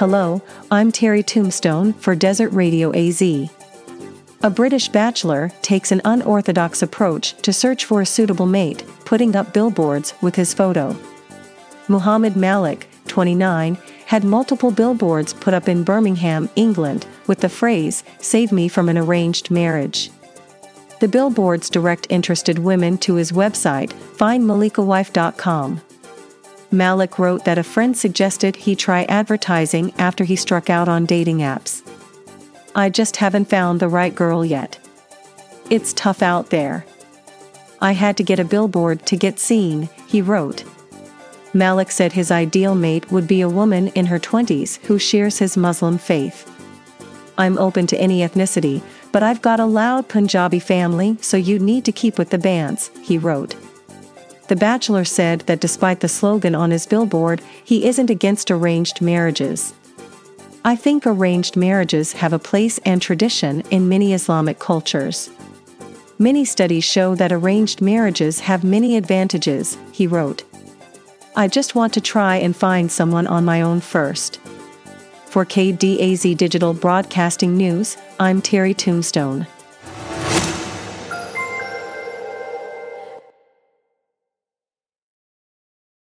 Hello, I'm Terry Tombstone for Desert Radio AZ. A British bachelor takes an unorthodox approach to search for a suitable mate, putting up billboards with his photo. Muhammad Malik, 29, had multiple billboards put up in Birmingham, England, with the phrase, Save me from an arranged marriage. The billboards direct interested women to his website, findmalikawife.com. Malik wrote that a friend suggested he try advertising after he struck out on dating apps. I just haven't found the right girl yet. It's tough out there. I had to get a billboard to get seen, he wrote. Malik said his ideal mate would be a woman in her 20s who shares his Muslim faith. I'm open to any ethnicity, but I've got a loud Punjabi family, so you need to keep with the bands, he wrote. The Bachelor said that despite the slogan on his billboard, he isn't against arranged marriages. I think arranged marriages have a place and tradition in many Islamic cultures. Many studies show that arranged marriages have many advantages, he wrote. I just want to try and find someone on my own first. For KDAZ Digital Broadcasting News, I'm Terry Tombstone.